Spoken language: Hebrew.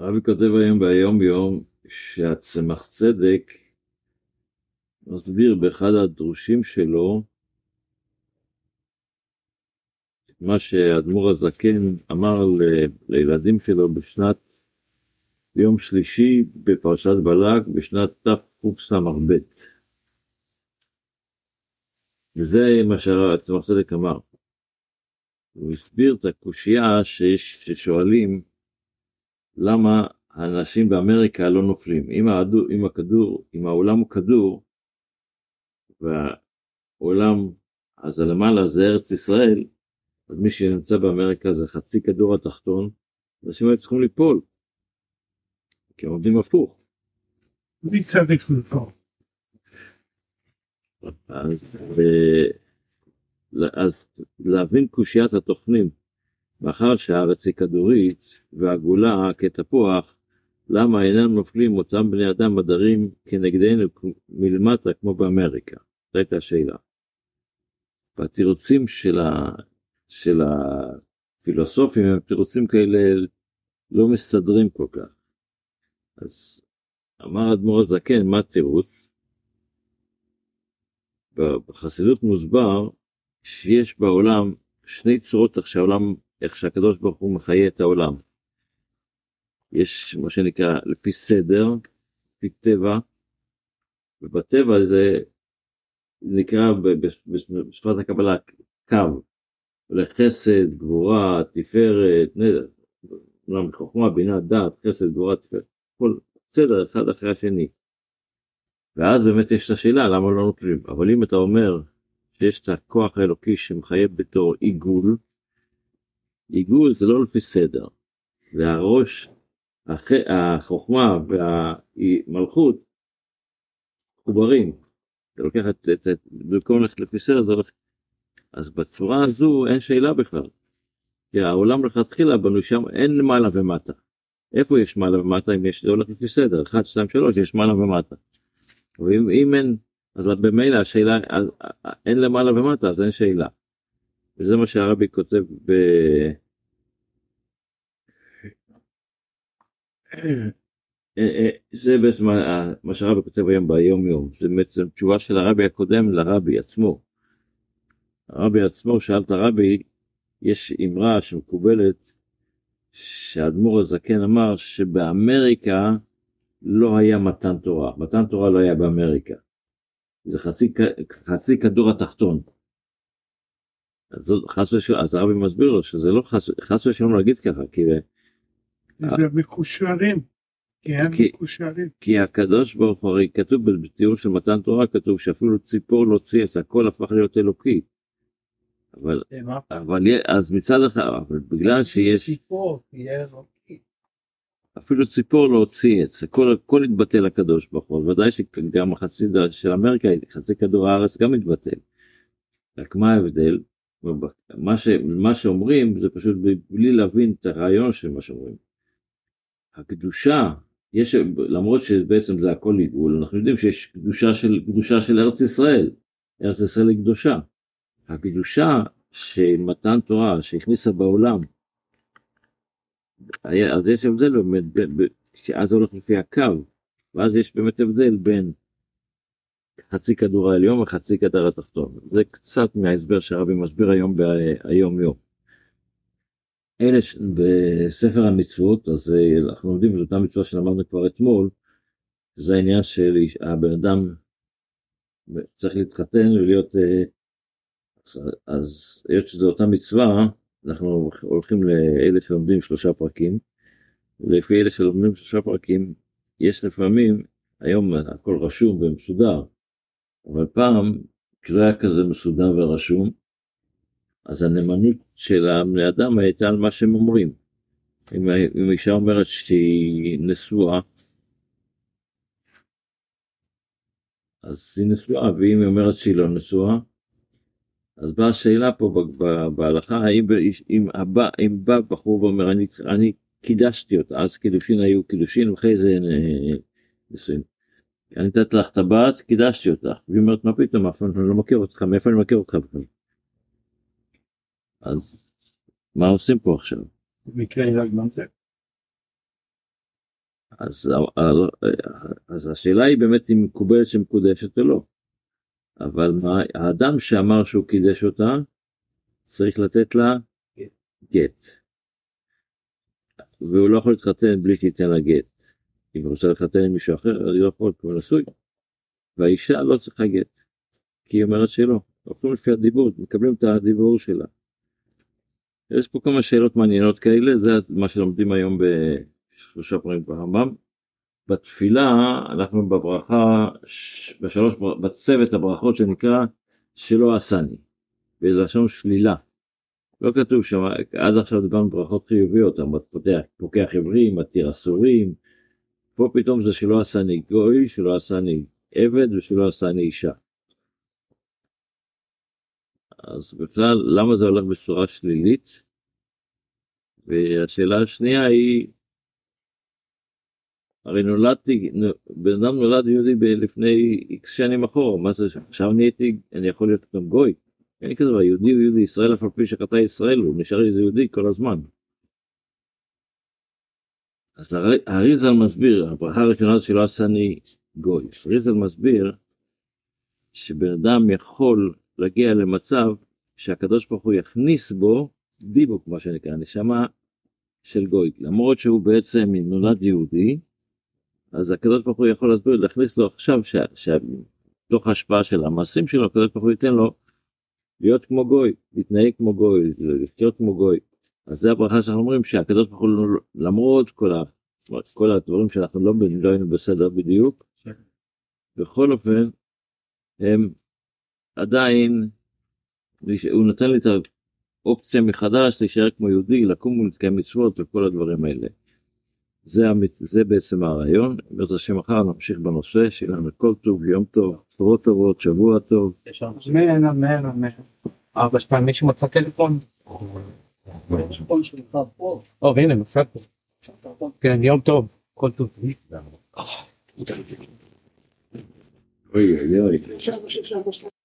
רבי כותב היום ביום יום שהצמח צדק מסביר באחד הדרושים שלו מה שאדמו"ר הזקן אמר לילדים שלו בשנת יום שלישי בפרשת בלק בשנת תקס"ב. וזה מה שהצמח צדק אמר. הוא הסביר את הקושייה ששואלים למה האנשים באמריקה לא נופלים. אם, העדו, אם הכדור, אם העולם הוא כדור, והעולם, אז הלמעלה זה ארץ ישראל, אז מי שנמצא באמריקה זה חצי כדור התחתון, אנשים היו צריכים ליפול, כי הם עומדים הפוך. מי צדק מפה? אז, אז להבין קושיית התוכנים, מאחר שהארץ היא כדורית והגולה כתפוח, למה אינם נופלים אותם בני אדם הדרים כנגדנו מלמטה כמו באמריקה? זו הייתה השאלה. והתירוצים של, ה, של הפילוסופים הם תירוצים כאלה לא מסתדרים כל כך. אז אמר אדמו"ר הזקן, מה התירוץ? בחסידות מוסבר שיש בעולם שני צורות איך שהעולם, איך שהקדוש ברוך הוא מחיה את העולם. יש מה שנקרא לפי סדר, לפי טבע, ובטבע זה נקרא בשפת הקבלה קו, לחסד, גבורה, תפארת, נדר, חוכמה, בינה, דעת, חסד, גבורה, תפארת, כל סדר אחד אחרי השני. ואז באמת יש את השאלה למה לא נופלים, אבל אם אתה אומר שיש את הכוח האלוקי שמחייב בתור עיגול, עיגול זה לא לפי סדר, והראש, החוכמה והמלכות מחוברים, אתה לוקח את, את, את במקום ללכת לפי סדר זה הולך, אז בצורה הזו אין שאלה בכלל, כי העולם לכתחילה בנו שם אין מעלה ומטה, איפה יש מעלה ומטה אם יש, זה הולך לפי סדר, 1, 2, 3 יש מעלה ומטה. ואם אם אין, אז במילא השאלה, אז, אין למעלה ומטה, אז אין שאלה. וזה מה שהרבי כותב ב... זה בעצם מה שהרבי כותב היום ביום יום, זה בעצם תשובה של הרבי הקודם לרבי עצמו. הרבי עצמו שאל את הרבי, יש אמרה שמקובלת, שהאדמו"ר הזקן אמר שבאמריקה לא היה מתן תורה, מתן תורה לא היה באמריקה. זה חצי, חצי כדור התחתון. אז, חס ושלום, אז הרבי מסביר לו שזה לא חס, חס ושלום להגיד ככה, כי... זה מקושרים, כי הם כי, מקושרים. כי הקדוש ברוך הוא, הרי כתוב בתיאור של מתן תורה, כתוב שאפילו ציפור לא צייס, הכל הפך להיות אלוקי. אבל, אבל אז מצד אחד, אבל בגלל שיש... ציפור תהיה אלוקי. אפילו ציפור לא עץ, הכל, הכל התבטל לקדוש ברוך הוא, ודאי שגם החצי של אמריקה, חצי כדור הארץ גם התבטל. רק מה ההבדל? מה, ש, מה שאומרים זה פשוט בלי להבין את הרעיון של מה שאומרים. הקדושה, יש, למרות שבעצם זה הכל עיגול, אנחנו יודעים שיש קדושה של, קדושה של ארץ ישראל, ארץ ישראל היא קדושה. הקדושה של מתן תורה שהכניסה בעולם אז יש הבדל באמת, שאז הולך לפי הקו, ואז יש באמת הבדל בין חצי כדור העליון וחצי כדור התחתון. זה קצת מההסבר שהרבי מסביר היום ביום יום. אלה בספר המצוות, אז אה, אנחנו לומדים את אותה מצווה שלמדנו כבר אתמול, זה העניין של הבן אדם צריך להתחתן ולהיות, אה, אז היות שזו אותה מצווה, אנחנו הולכים לאלה שלומדים שלושה פרקים, ולפי אלה שלומדים שלושה פרקים, יש לפעמים, היום הכל רשום ומסודר, אבל פעם, כשלא היה כזה מסודר ורשום, אז הנאמנות של הבני אדם הייתה על מה שהם אומרים. אם, אם אישה אומרת שהיא נשואה, אז היא נשואה, ואם היא אומרת שהיא לא נשואה, אז באה השאלה פה בהלכה, האם אם, הבא, אם בא בחור ואומר, אני, אני קידשתי אותה, אז קידושין היו קידושין, ואחרי זה אה, נישואים. אני נתת לך טבעת, קידשתי אותה. והיא אומרת, מה פתאום, אף פעם אני לא מכיר אותך, מאיפה אני מכיר אותך בכלל? אז מה עושים פה עכשיו? מקרה גם זה. אז, אז השאלה היא באמת אם מקובלת שמקודשת או לא. אבל מה, האדם שאמר שהוא קידש אותה, צריך לתת לה גט. והוא לא יכול להתחתן בלי שייתן לה גט. אם הוא רוצה להתחתן עם מישהו אחר, היא לא יכול, הוא נשוי. והאישה לא צריכה גט, כי היא אומרת שלא. הולכים לפי הדיבור, מקבלים את הדיבור שלה. יש פה כמה שאלות מעניינות כאלה, זה מה שלומדים היום בשלושה פרקים ברמב"ם. בתפילה אנחנו בברכה, בשלוש, בצוות הברכות שנקרא שלא עשני, בלשון שלילה. לא כתוב שם, עד עכשיו דיברנו ברכות חיוביות, פוקח עברים, מתיר אסורים, פה פתאום זה שלא עשני גוי, שלא עשני עבד ושלא עשני אישה. אז בכלל, למה זה הולך בצורה שלילית? והשאלה השנייה היא, הרי נולדתי, בן אדם נולד יהודי לפני איקס שנים אחורה, מה זה, עכשיו נהייתי, אני יכול להיות גם גוי. אין כזה דבר, יהודי הוא יהודי, ישראל אף על פי שחטא ישראל, הוא נשאר איזה יהודי כל הזמן. אז האריזל מסביר, הברכה הראשונה זה שלא עשני גוי. האריזל מסביר שבן אדם יכול להגיע למצב שהקדוש ברוך הוא יכניס בו דיבוק, מה שנקרא, נשמה של גוי. למרות שהוא בעצם נולד יהודי, אז הקדוש ברוך הוא יכול להסביר, להכניס לו עכשיו, שתוך ההשפעה של המעשים שלו, הקדוש ברוך הוא ייתן לו להיות כמו גוי, להתנהג כמו גוי, לחיות כמו גוי. אז זה הברכה שאנחנו אומרים שהקדוש ברוך הוא למרות כל, ה, כל הדברים שאנחנו לא, לא היינו בסדר בדיוק, בכל אופן הם עדיין, הוא נותן לי את האופציה מחדש להישאר כמו יהודי, לקום ולהתקיים מצוות וכל הדברים האלה. זה, המת... זה בעצם הרעיון, בעזרת השם מחר נמשיך בנושא, שיהיה לנו כל טוב, יום טוב, תורות טובות, שבוע טוב. אמן, אמן, אמן. ארבע שפעם מישהו מצא טלפון? או, הנה, מצאתי. כן, יום טוב, כל טוב. אוי אוי אוי.